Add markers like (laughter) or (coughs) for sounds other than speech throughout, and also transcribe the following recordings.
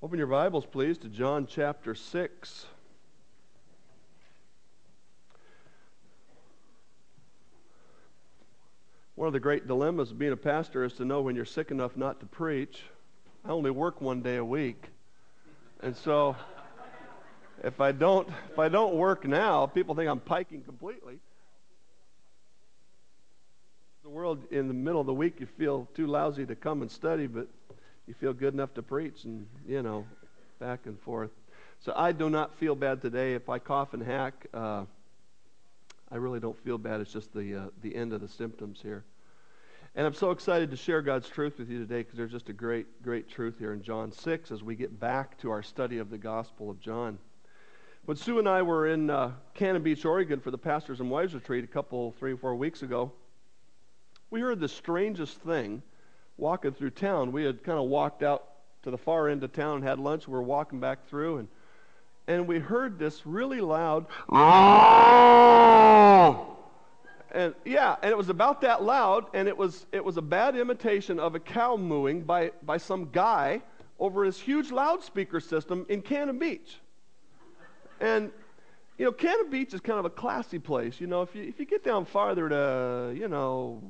Open your Bibles, please, to John chapter 6. One of the great dilemmas of being a pastor is to know when you're sick enough not to preach. I only work one day a week. And so if I don't if I don't work now, people think I'm piking completely. The world in the middle of the week you feel too lousy to come and study, but you feel good enough to preach and you know, back and forth. So I do not feel bad today. If I cough and hack, uh, I really don't feel bad. It's just the uh, the end of the symptoms here. And I'm so excited to share God's truth with you today because there's just a great, great truth here in John 6 as we get back to our study of the Gospel of John. When Sue and I were in uh, Cannon Beach, Oregon for the Pastors and Wives Retreat a couple, three or four weeks ago, we heard the strangest thing walking through town. We had kind of walked out to the far end of town and had lunch. We were walking back through, and, and we heard this really loud and yeah, and it was about that loud, and it was it was a bad imitation of a cow mooing by by some guy over his huge loudspeaker system in Cannon Beach. And you know, Cannon Beach is kind of a classy place. You know, if you if you get down farther to you know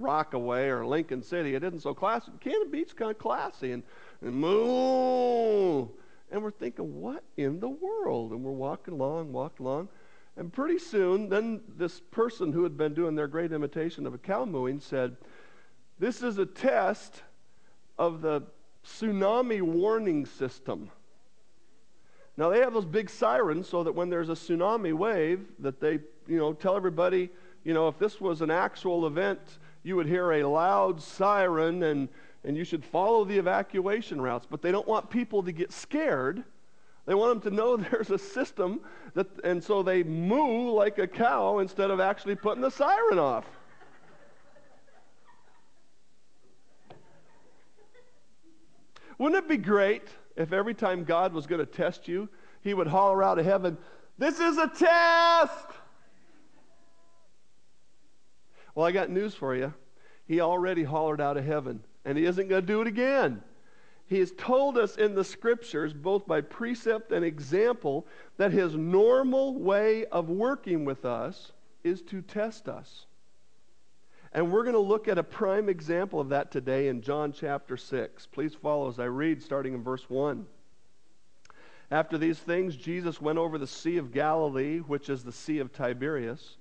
Rockaway or Lincoln City, it isn't so classy. Cannon Beach kind of classy, and and moo, and we're thinking, what in the world? And we're walking along, walking along and pretty soon, then this person who had been doing their great imitation of a cow mooing said, This is a test of the tsunami warning system. Now they have those big sirens so that when there's a tsunami wave, that they, you know, tell everybody, you know, if this was an actual event, you would hear a loud siren and, and you should follow the evacuation routes. But they don't want people to get scared. They want them to know (laughs) there's a system, that, and so they moo like a cow instead of actually putting the siren off. Wouldn't it be great if every time God was going to test you, he would holler out of heaven, This is a test! Well, I got news for you. He already hollered out of heaven, and he isn't going to do it again. He has told us in the scriptures, both by precept and example, that his normal way of working with us is to test us. And we're going to look at a prime example of that today in John chapter 6. Please follow as I read, starting in verse 1. After these things, Jesus went over the Sea of Galilee, which is the Sea of Tiberias.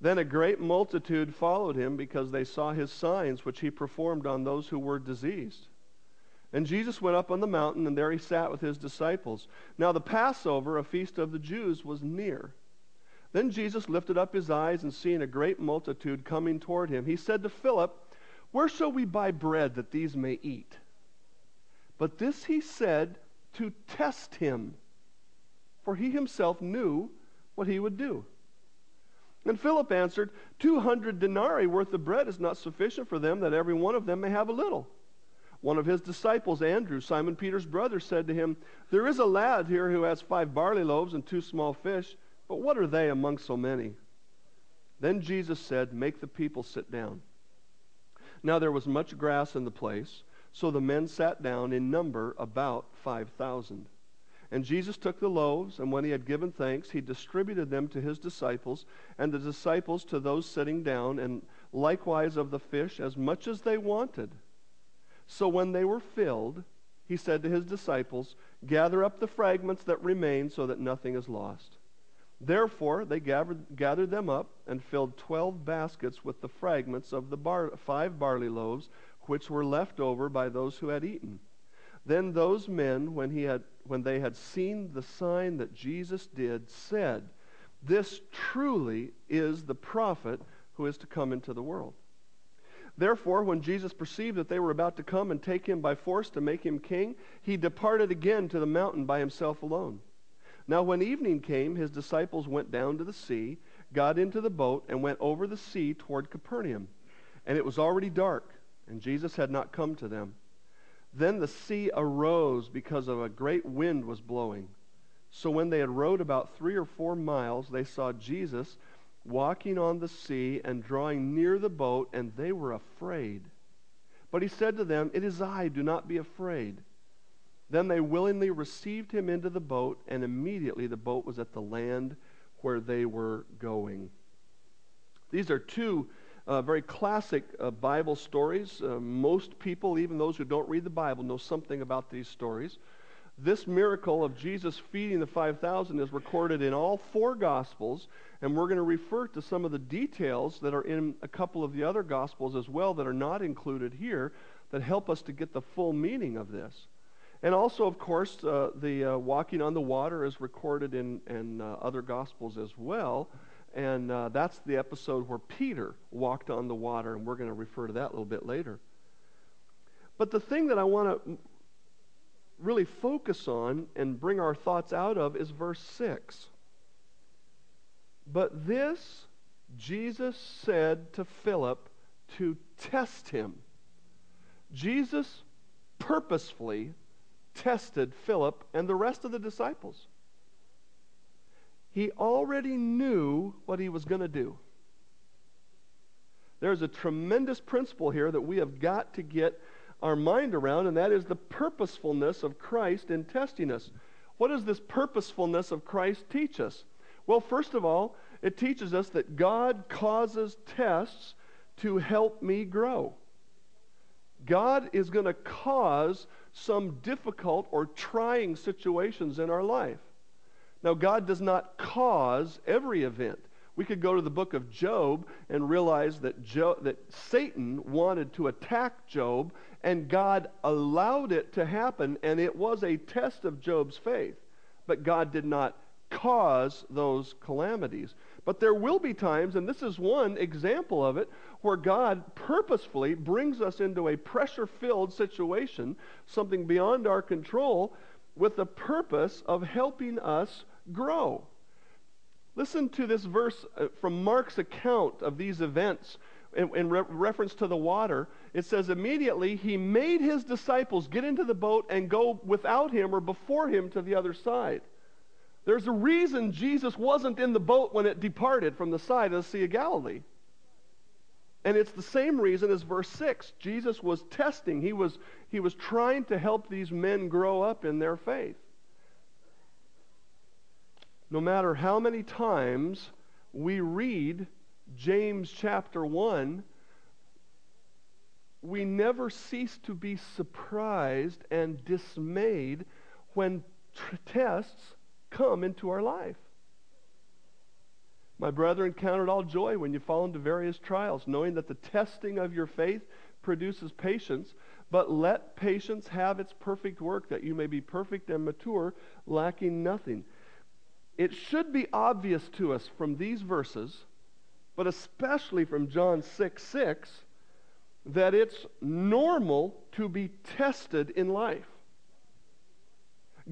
Then a great multitude followed him because they saw his signs, which he performed on those who were diseased. And Jesus went up on the mountain, and there he sat with his disciples. Now the Passover, a feast of the Jews, was near. Then Jesus lifted up his eyes, and seeing a great multitude coming toward him, he said to Philip, Where shall we buy bread that these may eat? But this he said to test him, for he himself knew what he would do. And Philip answered, Two hundred denarii worth of bread is not sufficient for them, that every one of them may have a little. One of his disciples, Andrew, Simon Peter's brother, said to him, There is a lad here who has five barley loaves and two small fish, but what are they among so many? Then Jesus said, Make the people sit down. Now there was much grass in the place, so the men sat down in number about 5,000. And Jesus took the loaves, and when he had given thanks, he distributed them to his disciples, and the disciples to those sitting down, and likewise of the fish as much as they wanted. So when they were filled, he said to his disciples, Gather up the fragments that remain so that nothing is lost. Therefore, they gathered, gathered them up and filled twelve baskets with the fragments of the bar, five barley loaves which were left over by those who had eaten. Then those men, when, he had, when they had seen the sign that Jesus did, said, This truly is the prophet who is to come into the world. Therefore, when Jesus perceived that they were about to come and take him by force to make him king, he departed again to the mountain by himself alone. Now, when evening came, his disciples went down to the sea, got into the boat, and went over the sea toward Capernaum. And it was already dark, and Jesus had not come to them. Then the sea arose because of a great wind was blowing. So when they had rowed about three or four miles, they saw Jesus walking on the sea and drawing near the boat, and they were afraid. But he said to them, It is I, do not be afraid. Then they willingly received him into the boat, and immediately the boat was at the land where they were going. These are two uh, very classic uh, Bible stories. Uh, most people, even those who don't read the Bible, know something about these stories. This miracle of Jesus feeding the 5,000 is recorded in all four Gospels, and we're going to refer to some of the details that are in a couple of the other Gospels as well that are not included here that help us to get the full meaning of this. And also, of course, uh, the uh, walking on the water is recorded in, in uh, other Gospels as well. And uh, that's the episode where Peter walked on the water, and we're going to refer to that a little bit later. But the thing that I want to really focus on and bring our thoughts out of is verse 6. But this Jesus said to Philip to test him. Jesus purposefully tested Philip and the rest of the disciples. He already knew what he was going to do. There's a tremendous principle here that we have got to get our mind around, and that is the purposefulness of Christ in testing us. What does this purposefulness of Christ teach us? Well, first of all, it teaches us that God causes tests to help me grow. God is going to cause some difficult or trying situations in our life. Now, God does not cause every event. We could go to the book of Job and realize that, that Satan wanted to attack Job, and God allowed it to happen, and it was a test of Job's faith. But God did not cause those calamities. But there will be times, and this is one example of it, where God purposefully brings us into a pressure filled situation, something beyond our control, with the purpose of helping us grow. Listen to this verse uh, from Mark's account of these events in, in re- reference to the water. It says, Immediately he made his disciples get into the boat and go without him or before him to the other side. There's a reason Jesus wasn't in the boat when it departed from the side of the Sea of Galilee. And it's the same reason as verse 6. Jesus was testing, he was, he was trying to help these men grow up in their faith no matter how many times we read James chapter 1, we never cease to be surprised and dismayed when tr- tests come into our life. My brethren, count it all joy when you fall into various trials, knowing that the testing of your faith produces patience. But let patience have its perfect work, that you may be perfect and mature, lacking nothing it should be obvious to us from these verses, but especially from John 6 6, that it's normal to be tested in life.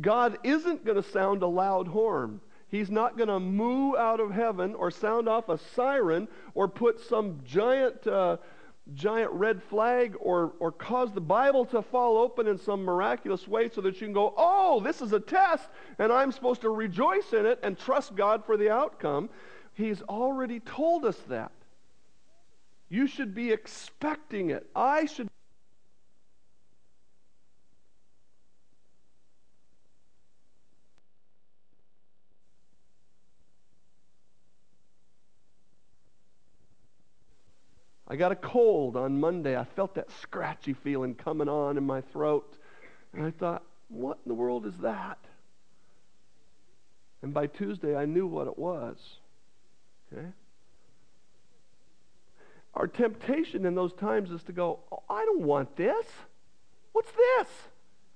God isn't going to sound a loud horn. He's not going to moo out of heaven or sound off a siren or put some giant uh, giant red flag or, or cause the Bible to fall open in some miraculous way so that you can go, oh, this is a test, and I'm supposed to rejoice in it and trust God for the outcome. He's already told us that. You should be expecting it. I should I got a cold on Monday. I felt that scratchy feeling coming on in my throat. And I thought, what in the world is that? And by Tuesday, I knew what it was. Okay? Our temptation in those times is to go, oh, I don't want this. What's this?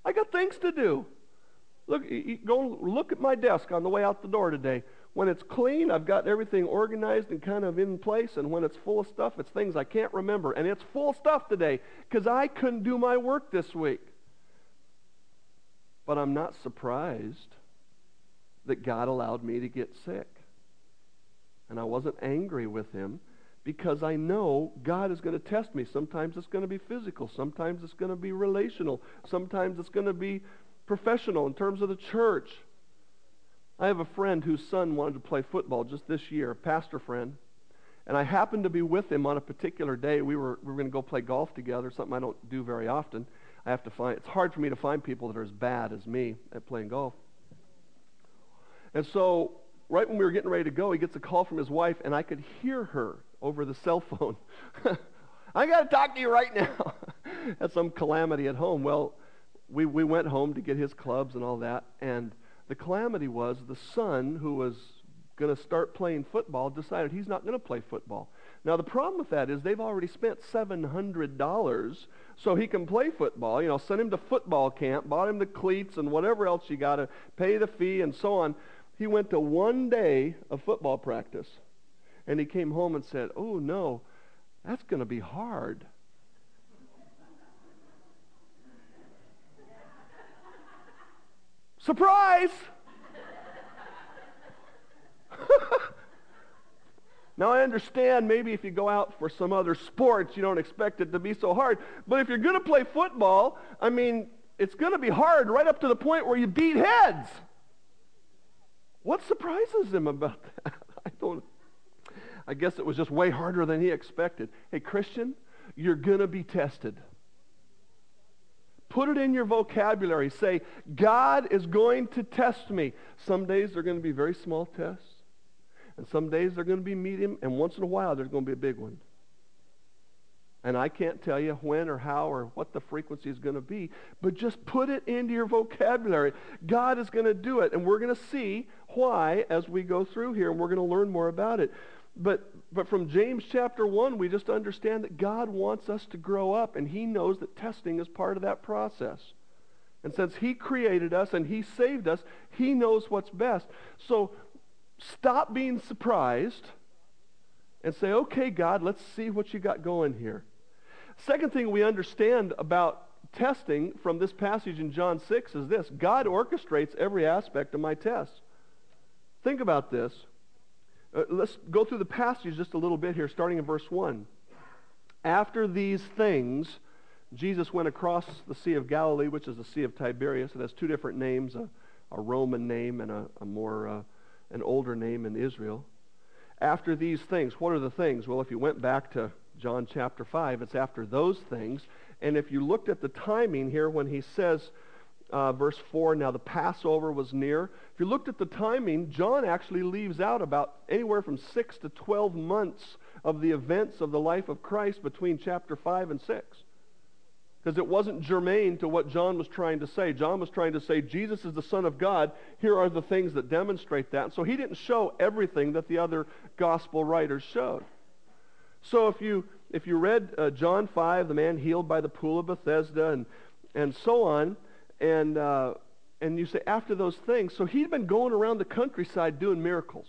I got things to do. Look, go look at my desk on the way out the door today. When it's clean, I've got everything organized and kind of in place. And when it's full of stuff, it's things I can't remember. And it's full of stuff today because I couldn't do my work this week. But I'm not surprised that God allowed me to get sick. And I wasn't angry with him because I know God is going to test me. Sometimes it's going to be physical, sometimes it's going to be relational, sometimes it's going to be professional in terms of the church. I have a friend whose son wanted to play football just this year, a pastor friend. And I happened to be with him on a particular day. We were, we were going to go play golf together, something I don't do very often. I have to find, it's hard for me to find people that are as bad as me at playing golf. And so, right when we were getting ready to go, he gets a call from his wife, and I could hear her over the cell phone. (laughs) I got to talk to you right now. (laughs) Had some calamity at home. Well, we, we went home to get his clubs and all that, and the calamity was the son who was going to start playing football decided he's not going to play football. Now, the problem with that is they've already spent $700 so he can play football. You know, sent him to football camp, bought him the cleats and whatever else you got to pay the fee and so on. He went to one day of football practice and he came home and said, Oh, no, that's going to be hard. Surprise! now, I understand maybe if you go out for some other sports, you don't expect it to be so hard. But if you're going to play football, I mean, it's going to be hard right up to the point where you beat heads. What surprises him about that? (laughs) I don't. I guess it was just way harder than he expected. Hey, Christian, you're going to be tested. Put it in your vocabulary. Say, God is going to test me. Some days they're going to be very small tests, and some days they're going to be medium, and once in a while there's going to be a big one. And I can't tell you when or how or what the frequency is going to be, but just put it into your vocabulary. God is going to do it, and we're going to see why as we go through here, and we're going to learn more about it. But, but from James chapter 1, we just understand that God wants us to grow up, and He knows that testing is part of that process. And since He created us and He saved us, He knows what's best. So stop being surprised and say, okay, God, let's see what you got going here. Second thing we understand about testing from this passage in John 6 is this God orchestrates every aspect of my test. Think about this. Uh, let's go through the passage just a little bit here, starting in verse 1. After these things, Jesus went across the Sea of Galilee, which is the Sea of Tiberias. It has two different names a, a Roman name and a, a more uh, an older name in Israel. After these things, what are the things? Well, if you went back to John chapter 5, it's after those things. And if you looked at the timing here when he says, uh, verse 4, now the Passover was near. If you looked at the timing, John actually leaves out about anywhere from 6 to 12 months of the events of the life of Christ between chapter 5 and 6. Because it wasn't germane to what John was trying to say. John was trying to say, Jesus is the Son of God. Here are the things that demonstrate that. So he didn't show everything that the other gospel writers showed. So if you, if you read uh, John 5, the man healed by the pool of Bethesda, and, and so on, and, uh, and you say, after those things, so he'd been going around the countryside doing miracles.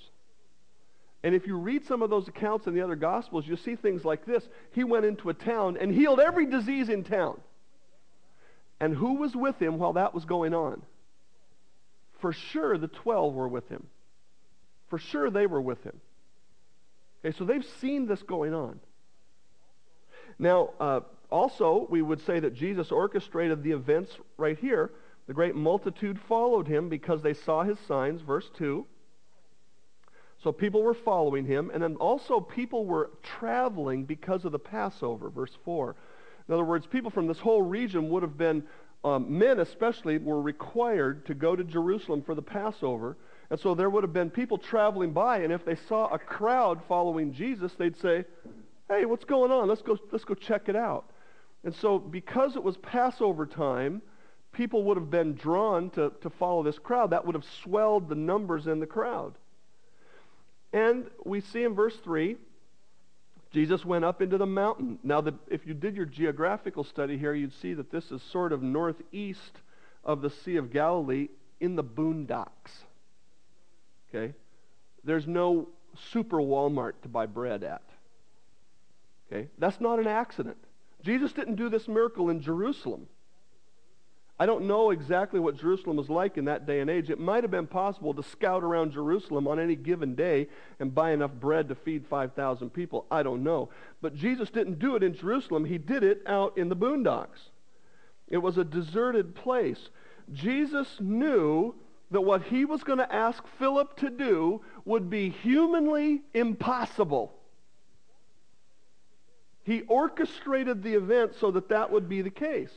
And if you read some of those accounts in the other Gospels, you'll see things like this. He went into a town and healed every disease in town. And who was with him while that was going on? For sure, the 12 were with him. For sure, they were with him. Okay, so they've seen this going on. Now, uh, also, we would say that Jesus orchestrated the events right here. The great multitude followed him because they saw his signs, verse 2. So people were following him, and then also people were traveling because of the Passover, verse 4. In other words, people from this whole region would have been, um, men especially, were required to go to Jerusalem for the Passover. And so there would have been people traveling by, and if they saw a crowd following Jesus, they'd say, Hey, what's going on? Let's go, let's go check it out. And so, because it was Passover time, people would have been drawn to, to follow this crowd. That would have swelled the numbers in the crowd. And we see in verse 3, Jesus went up into the mountain. Now, the, if you did your geographical study here, you'd see that this is sort of northeast of the Sea of Galilee in the boondocks. Okay? There's no super Walmart to buy bread at. Okay? That's not an accident. Jesus didn't do this miracle in Jerusalem. I don't know exactly what Jerusalem was like in that day and age. It might have been possible to scout around Jerusalem on any given day and buy enough bread to feed 5,000 people. I don't know. But Jesus didn't do it in Jerusalem, he did it out in the boondocks. It was a deserted place. Jesus knew that what he was going to ask Philip to do would be humanly impossible. He orchestrated the event so that that would be the case.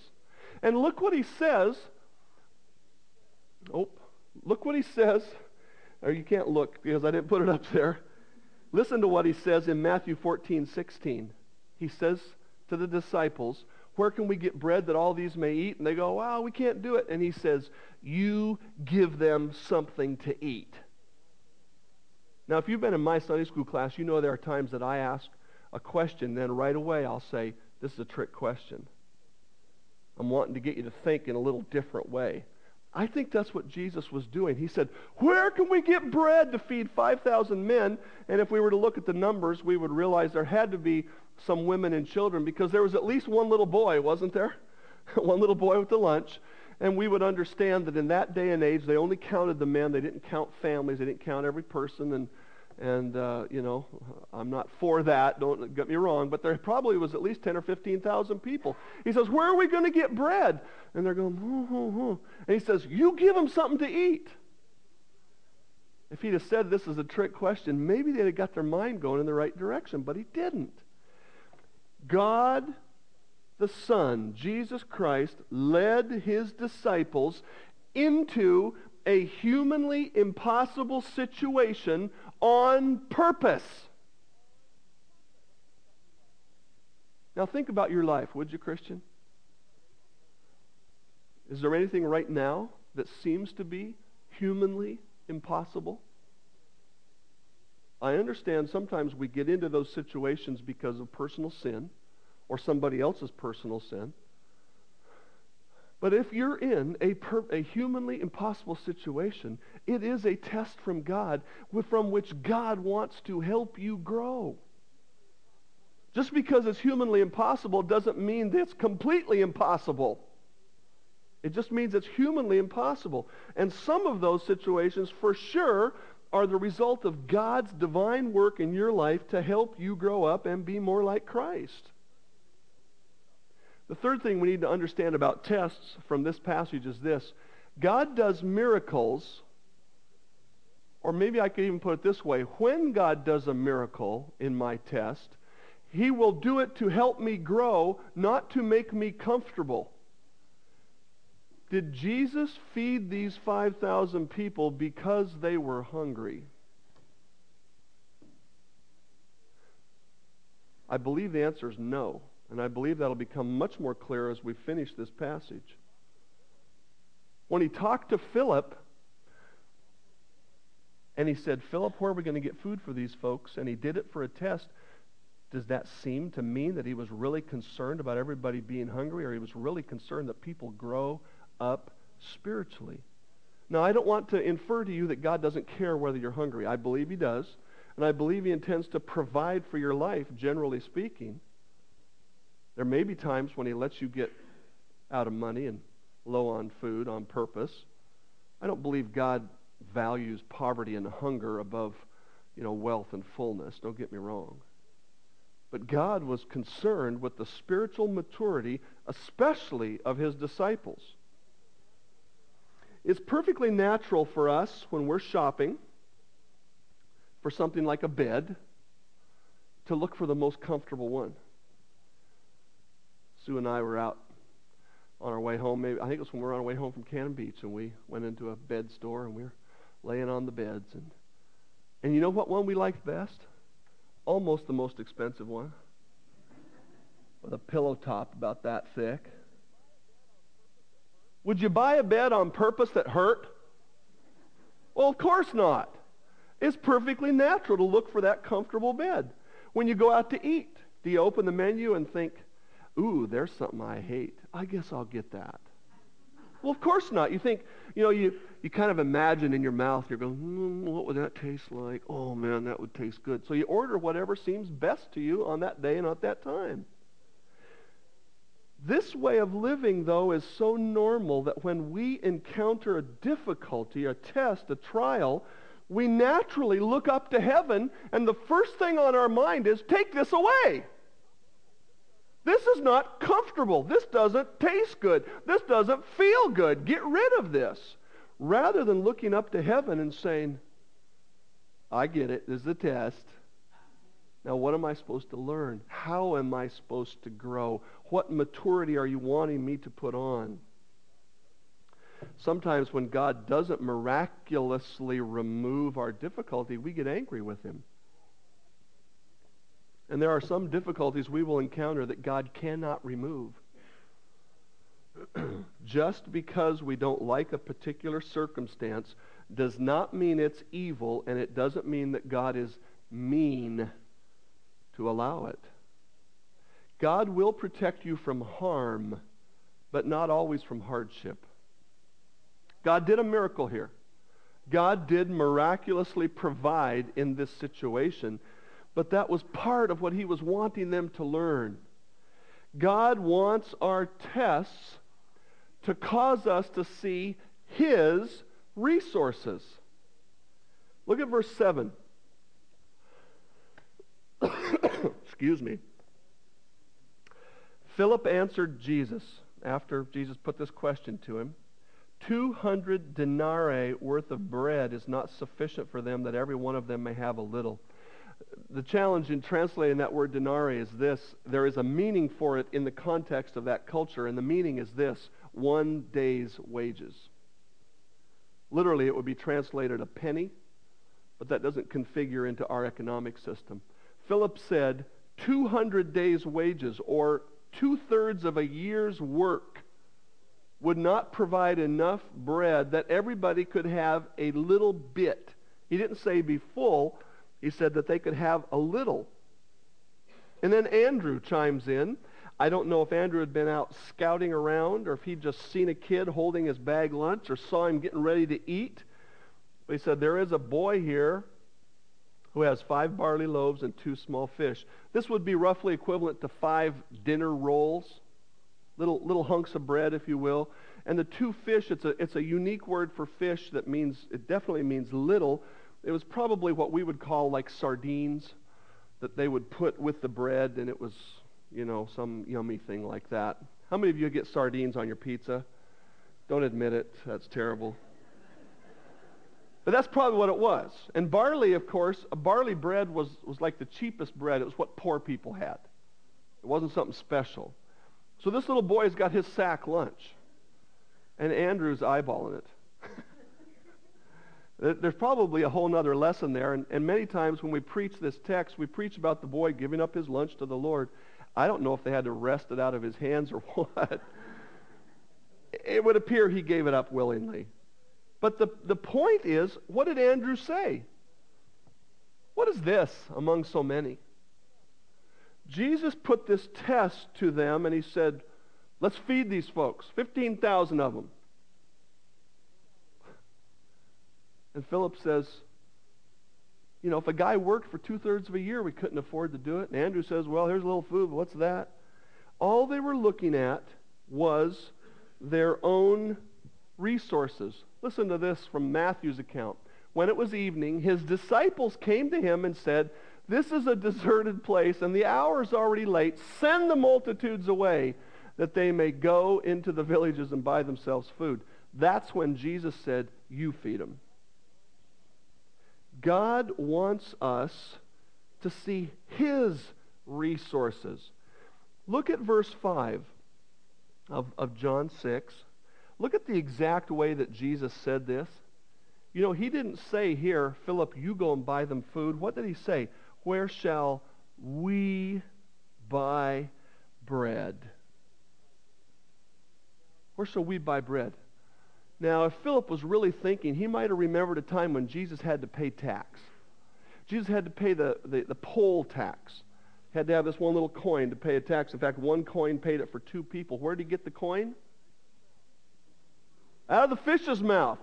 And look what he says. Oh, look what he says. Or you can't look because I didn't put it up there. Listen to what he says in Matthew 14, 16. He says to the disciples, Where can we get bread that all these may eat? And they go, Well, we can't do it. And he says, You give them something to eat. Now, if you've been in my Sunday school class, you know there are times that I ask a question, then right away I'll say, This is a trick question. I'm wanting to get you to think in a little different way. I think that's what Jesus was doing. He said, Where can we get bread to feed 5,000 men? And if we were to look at the numbers, we would realize there had to be some women and children because there was at least one little boy, wasn't there? (laughs) one little boy with the lunch. And we would understand that in that day and age, they only counted the men. They didn't count families. They didn't count every person. And and, uh, you know, I'm not for that, don't get me wrong, but there probably was at least 10 or 15,000 people. He says, Where are we going to get bread? And they're going, hoo, hoo, hoo. And he says, You give them something to eat. If he'd have said this is a trick question, maybe they'd have got their mind going in the right direction, but he didn't. God, the Son, Jesus Christ, led his disciples into a humanly impossible situation on purpose. Now, think about your life, would you, Christian? Is there anything right now that seems to be humanly impossible? I understand sometimes we get into those situations because of personal sin or somebody else's personal sin. But if you're in a, per, a humanly impossible situation, it is a test from God from which God wants to help you grow. Just because it's humanly impossible doesn't mean that it's completely impossible. It just means it's humanly impossible. And some of those situations, for sure, are the result of God's divine work in your life to help you grow up and be more like Christ. The third thing we need to understand about tests from this passage is this God does miracles, or maybe I could even put it this way when God does a miracle in my test, He will do it to help me grow, not to make me comfortable. Did Jesus feed these 5,000 people because they were hungry? I believe the answer is no. And I believe that'll become much more clear as we finish this passage. When he talked to Philip, and he said, Philip, where are we going to get food for these folks? And he did it for a test. Does that seem to mean that he was really concerned about everybody being hungry, or he was really concerned that people grow up spiritually? Now, I don't want to infer to you that God doesn't care whether you're hungry. I believe he does. And I believe he intends to provide for your life, generally speaking. There may be times when he lets you get out of money and low on food on purpose. I don't believe God values poverty and hunger above, you know, wealth and fullness. Don't get me wrong. But God was concerned with the spiritual maturity, especially of his disciples. It's perfectly natural for us when we're shopping for something like a bed to look for the most comfortable one. Sue and I were out on our way home. Maybe I think it was when we were on our way home from Cannon Beach, and we went into a bed store and we were laying on the beds. And and you know what one we liked best? Almost the most expensive one, with a pillow top about that thick. Would you buy a bed on purpose that hurt? Well, of course not. It's perfectly natural to look for that comfortable bed. When you go out to eat, do you open the menu and think, ooh, there's something I hate. I guess I'll get that. Well, of course not. You think, you know, you, you kind of imagine in your mouth, you're going, mm, what would that taste like? Oh, man, that would taste good. So you order whatever seems best to you on that day and at that time. This way of living, though, is so normal that when we encounter a difficulty, a test, a trial, we naturally look up to heaven, and the first thing on our mind is, take this away. This is not comfortable. This doesn't taste good. This doesn't feel good. Get rid of this. Rather than looking up to heaven and saying, I get it. This is a test. Now, what am I supposed to learn? How am I supposed to grow? What maturity are you wanting me to put on? Sometimes when God doesn't miraculously remove our difficulty, we get angry with Him. And there are some difficulties we will encounter that God cannot remove. (clears throat) Just because we don't like a particular circumstance does not mean it's evil, and it doesn't mean that God is mean to allow it. God will protect you from harm, but not always from hardship. God did a miracle here. God did miraculously provide in this situation, but that was part of what he was wanting them to learn. God wants our tests to cause us to see his resources. Look at verse 7. (coughs) Excuse me. Philip answered Jesus after Jesus put this question to him 200 denarii worth of bread is not sufficient for them that every one of them may have a little. The challenge in translating that word denarii is this there is a meaning for it in the context of that culture, and the meaning is this one day's wages. Literally, it would be translated a penny, but that doesn't configure into our economic system. Philip said 200 days' wages, or two thirds of a year's work, would not provide enough bread that everybody could have a little bit. He didn't say be full, he said that they could have a little. And then Andrew chimes in. I don't know if Andrew had been out scouting around or if he'd just seen a kid holding his bag lunch or saw him getting ready to eat. But he said, There is a boy here who has five barley loaves and two small fish. This would be roughly equivalent to five dinner rolls little, little hunks of bread, if you will. And the two fish, it's a, it's a unique word for fish that means, it definitely means little. It was probably what we would call like sardines that they would put with the bread, and it was, you know, some yummy thing like that. How many of you get sardines on your pizza? Don't admit it. That's terrible. But that's probably what it was. And barley, of course, a barley bread was, was like the cheapest bread. It was what poor people had. It wasn't something special. So this little boy's got his sack lunch, and Andrew's eyeballing it. There's probably a whole other lesson there, and, and many times when we preach this text, we preach about the boy giving up his lunch to the Lord. I don't know if they had to wrest it out of his hands or (laughs) what. It would appear he gave it up willingly. But the, the point is, what did Andrew say? What is this among so many? Jesus put this test to them and he said, Let's feed these folks, 15,000 of them. And Philip says, You know, if a guy worked for two thirds of a year, we couldn't afford to do it. And Andrew says, Well, here's a little food, what's that? All they were looking at was their own resources. Listen to this from Matthew's account. When it was evening, his disciples came to him and said, this is a deserted place, and the hour is already late. Send the multitudes away that they may go into the villages and buy themselves food. That's when Jesus said, You feed them. God wants us to see His resources. Look at verse 5 of, of John 6. Look at the exact way that Jesus said this. You know, he didn't say here, Philip, you go and buy them food. What did he say? Where shall we buy bread? Where shall we buy bread? Now, if Philip was really thinking, he might have remembered a time when Jesus had to pay tax. Jesus had to pay the, the, the poll tax. He had to have this one little coin to pay a tax. In fact, one coin paid it for two people. Where did he get the coin? Out of the fish's mouth.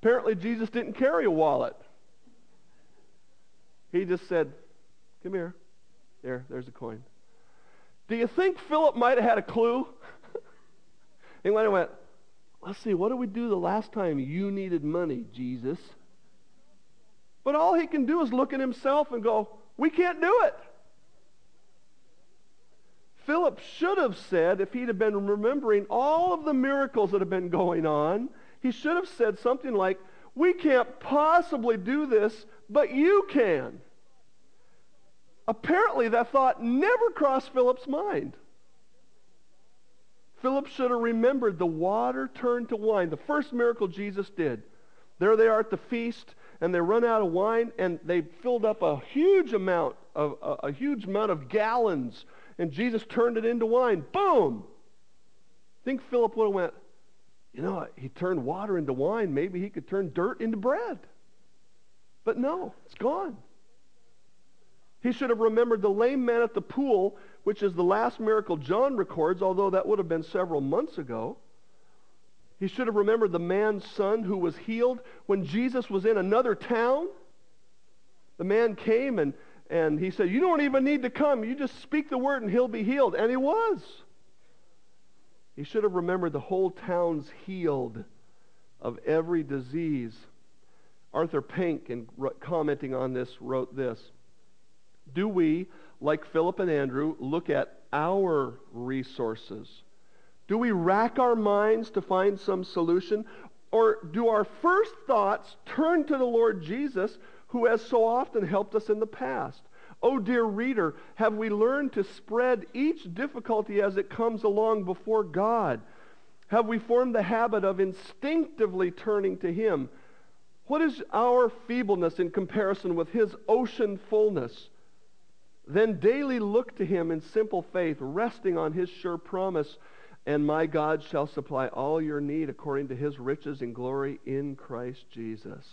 Apparently, Jesus didn't carry a wallet. He just said, Come here. There, there's a coin. Do you think Philip might have had a clue? (laughs) he went and went, Let's see, what did we do the last time you needed money, Jesus? But all he can do is look at himself and go, We can't do it. Philip should have said, if he'd have been remembering all of the miracles that have been going on, he should have said something like, We can't possibly do this but you can. apparently that thought never crossed Philip's mind. Philip should have remembered the water turned to wine, the first miracle Jesus did. There they are at the feast, and they run out of wine, and they filled up a huge amount of a, a huge amount of gallons, and Jesus turned it into wine. Boom! Think Philip would have went, you know, he turned water into wine. Maybe he could turn dirt into bread. But no, it's gone. He should have remembered the lame man at the pool, which is the last miracle John records, although that would have been several months ago. He should have remembered the man's son who was healed when Jesus was in another town. The man came and, and he said, You don't even need to come. You just speak the word and he'll be healed. And he was. He should have remembered the whole town's healed of every disease. Arthur Pink, in commenting on this, wrote this Do we, like Philip and Andrew, look at our resources? Do we rack our minds to find some solution? Or do our first thoughts turn to the Lord Jesus, who has so often helped us in the past? Oh, dear reader, have we learned to spread each difficulty as it comes along before God? Have we formed the habit of instinctively turning to Him? What is our feebleness in comparison with His ocean fullness? Then daily look to Him in simple faith, resting on His sure promise, and my God shall supply all your need according to His riches and glory in Christ Jesus.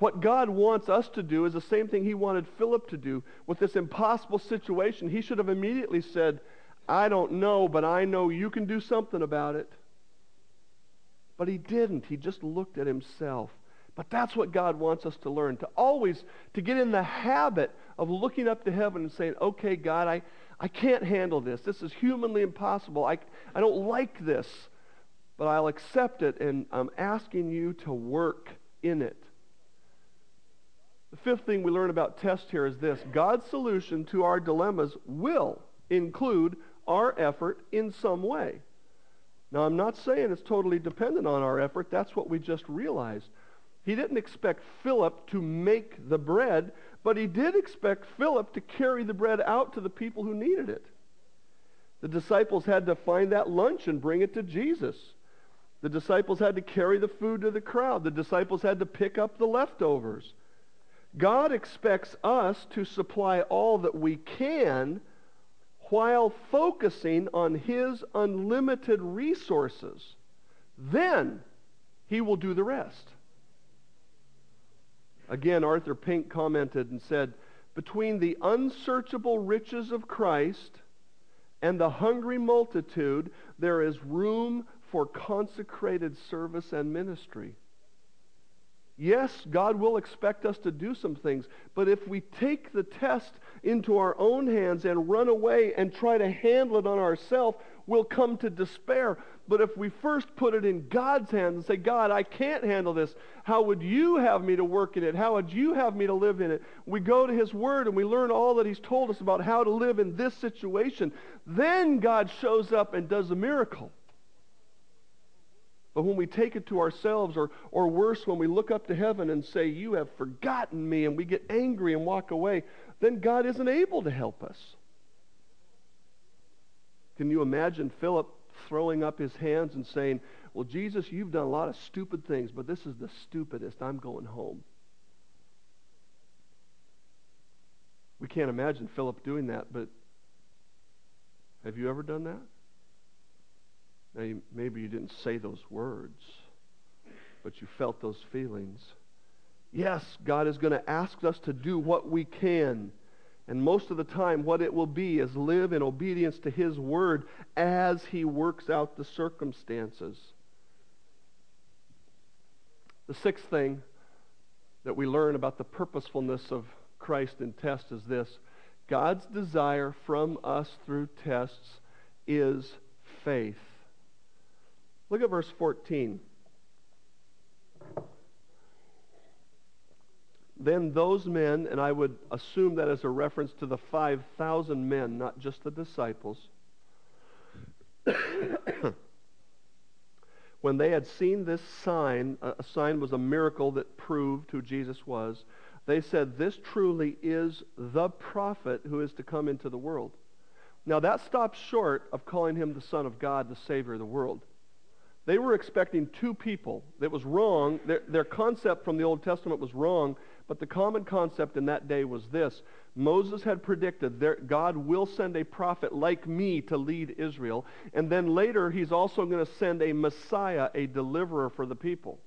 What God wants us to do is the same thing he wanted Philip to do with this impossible situation. He should have immediately said, I don't know, but I know you can do something about it. But he didn't. He just looked at himself. But that's what God wants us to learn, to always to get in the habit of looking up to heaven and saying, okay, God, I, I can't handle this. This is humanly impossible. I, I don't like this, but I'll accept it, and I'm asking you to work in it. The fifth thing we learn about test here is this God's solution to our dilemmas will include our effort in some way. Now, I'm not saying it's totally dependent on our effort. That's what we just realized. He didn't expect Philip to make the bread, but he did expect Philip to carry the bread out to the people who needed it. The disciples had to find that lunch and bring it to Jesus. The disciples had to carry the food to the crowd. The disciples had to pick up the leftovers. God expects us to supply all that we can while focusing on His unlimited resources. Then He will do the rest. Again, Arthur Pink commented and said, Between the unsearchable riches of Christ and the hungry multitude, there is room for consecrated service and ministry. Yes, God will expect us to do some things, but if we take the test into our own hands and run away and try to handle it on ourselves, we'll come to despair. But if we first put it in God's hands and say, God, I can't handle this. How would you have me to work in it? How would you have me to live in it? We go to His Word and we learn all that He's told us about how to live in this situation. Then God shows up and does a miracle. But when we take it to ourselves, or, or worse, when we look up to heaven and say, You have forgotten me, and we get angry and walk away, then God isn't able to help us. Can you imagine Philip throwing up his hands and saying, Well, Jesus, you've done a lot of stupid things, but this is the stupidest. I'm going home. We can't imagine Philip doing that, but have you ever done that? Now, you, maybe you didn't say those words, but you felt those feelings. Yes, God is going to ask us to do what we can. And most of the time, what it will be is live in obedience to His Word as He works out the circumstances. The sixth thing that we learn about the purposefulness of Christ in tests is this God's desire from us through tests is faith. Look at verse 14. Then those men, and I would assume that as a reference to the 5,000 men, not just the disciples, (coughs) when they had seen this sign, a sign was a miracle that proved who Jesus was, They said, This truly is the prophet who is to come into the world. Now, that stops short of calling him the Son of God, the Savior of the world. They were expecting two people. That was wrong. Their, their concept from the Old Testament was wrong, but the common concept in that day was this Moses had predicted that God will send a prophet like me to lead Israel, and then later he's also going to send a Messiah, a deliverer for the people.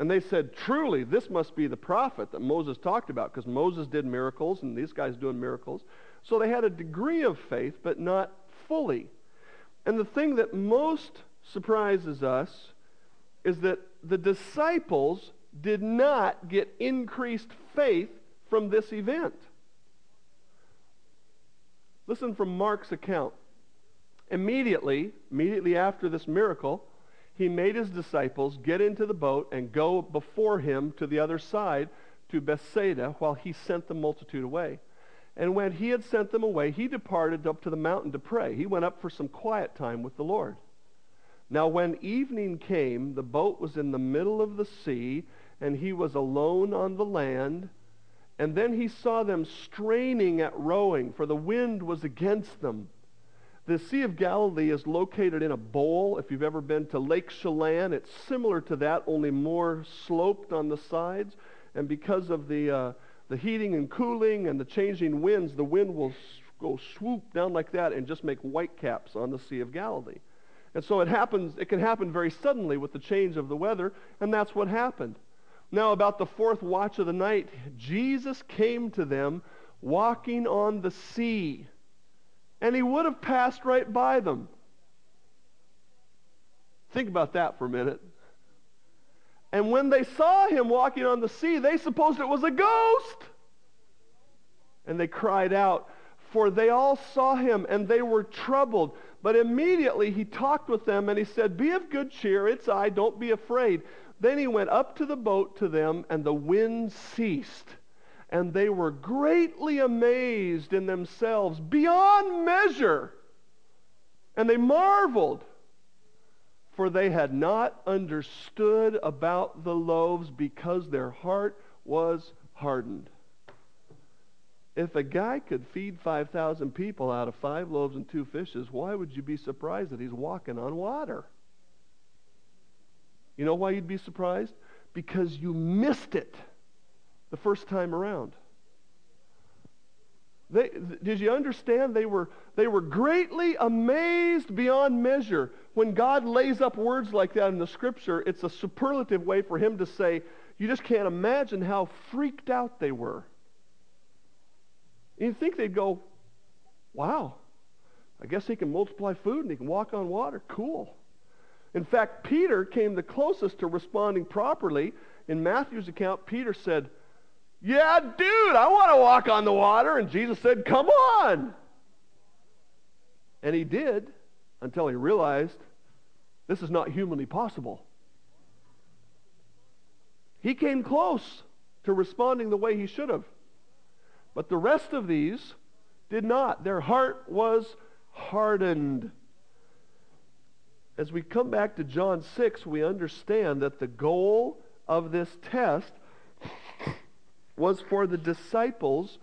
And they said, Truly, this must be the prophet that Moses talked about, because Moses did miracles, and these guys doing miracles. So they had a degree of faith, but not fully. And the thing that most surprises us is that the disciples did not get increased faith from this event. Listen from Mark's account. Immediately, immediately after this miracle, he made his disciples get into the boat and go before him to the other side to Bethsaida while he sent the multitude away. And when he had sent them away, he departed up to the mountain to pray. He went up for some quiet time with the Lord. Now, when evening came, the boat was in the middle of the sea, and he was alone on the land. And then he saw them straining at rowing, for the wind was against them. The Sea of Galilee is located in a bowl. If you've ever been to Lake Chelan, it's similar to that, only more sloped on the sides. And because of the, uh, the heating and cooling and the changing winds, the wind will go swoop down like that and just make whitecaps on the Sea of Galilee. And so it happens, it can happen very suddenly with the change of the weather, and that's what happened. Now, about the fourth watch of the night, Jesus came to them walking on the sea, and he would have passed right by them. Think about that for a minute. And when they saw him walking on the sea, they supposed it was a ghost. And they cried out, for they all saw him and they were troubled. But immediately he talked with them and he said, Be of good cheer, it's I, don't be afraid. Then he went up to the boat to them, and the wind ceased. And they were greatly amazed in themselves beyond measure. And they marveled for they had not understood about the loaves because their heart was hardened. If a guy could feed 5,000 people out of five loaves and two fishes, why would you be surprised that he's walking on water? You know why you'd be surprised? Because you missed it the first time around. They, did you understand? They were, they were greatly amazed beyond measure. When God lays up words like that in the scripture, it's a superlative way for him to say, you just can't imagine how freaked out they were. You'd think they'd go, wow, I guess he can multiply food and he can walk on water. Cool. In fact, Peter came the closest to responding properly. In Matthew's account, Peter said, yeah, dude, I want to walk on the water. And Jesus said, Come on. And he did until he realized this is not humanly possible. He came close to responding the way he should have. But the rest of these did not. Their heart was hardened. As we come back to John 6, we understand that the goal of this test was for the disciples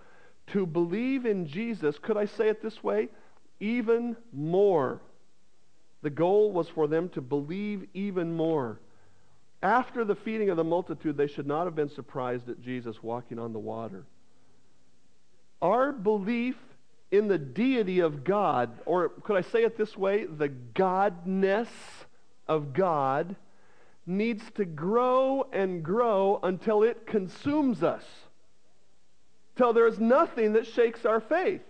to believe in Jesus. Could I say it this way? Even more. The goal was for them to believe even more. After the feeding of the multitude, they should not have been surprised at Jesus walking on the water. Our belief in the deity of God, or could I say it this way? The godness of God needs to grow and grow until it consumes us. Till there is nothing that shakes our faith.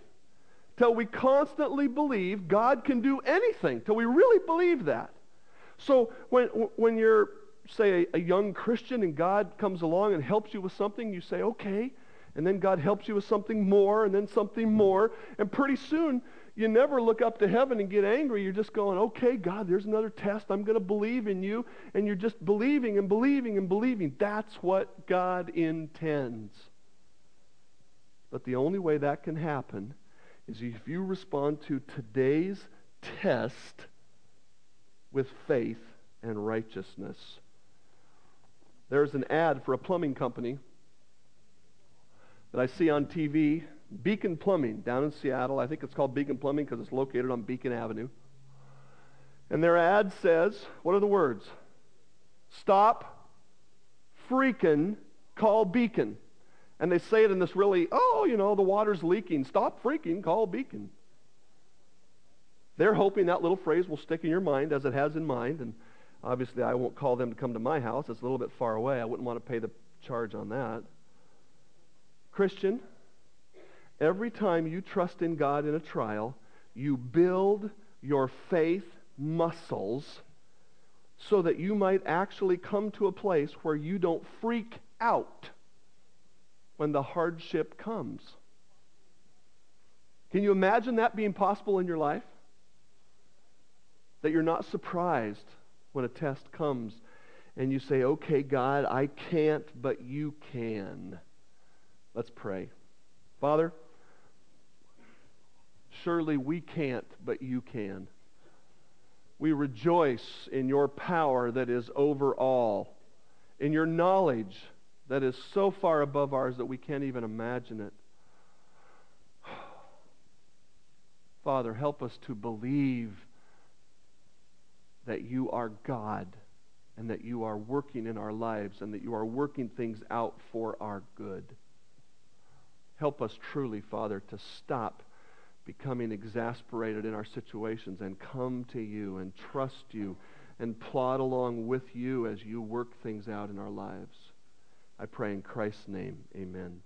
Till we constantly believe God can do anything. Till we really believe that. So when, when you're, say, a, a young Christian and God comes along and helps you with something, you say, okay. And then God helps you with something more and then something more. And pretty soon, you never look up to heaven and get angry. You're just going, okay, God, there's another test. I'm going to believe in you. And you're just believing and believing and believing. That's what God intends. But the only way that can happen is if you respond to today's test with faith and righteousness. There's an ad for a plumbing company that I see on TV Beacon Plumbing down in Seattle. I think it's called Beacon Plumbing because it's located on Beacon Avenue. And their ad says, what are the words? Stop freaking call Beacon. And they say it in this really, oh, you know, the water's leaking. Stop freaking call Beacon. They're hoping that little phrase will stick in your mind as it has in mind. And obviously, I won't call them to come to my house. It's a little bit far away. I wouldn't want to pay the charge on that. Christian, every time you trust in God in a trial, you build your faith muscles so that you might actually come to a place where you don't freak out when the hardship comes. Can you imagine that being possible in your life? That you're not surprised when a test comes and you say, okay, God, I can't, but you can. Let's pray. Father, surely we can't, but you can. We rejoice in your power that is over all, in your knowledge that is so far above ours that we can't even imagine it. (sighs) Father, help us to believe that you are God and that you are working in our lives and that you are working things out for our good. Help us truly, Father, to stop becoming exasperated in our situations and come to you and trust you and plod along with you as you work things out in our lives. I pray in Christ's name, amen.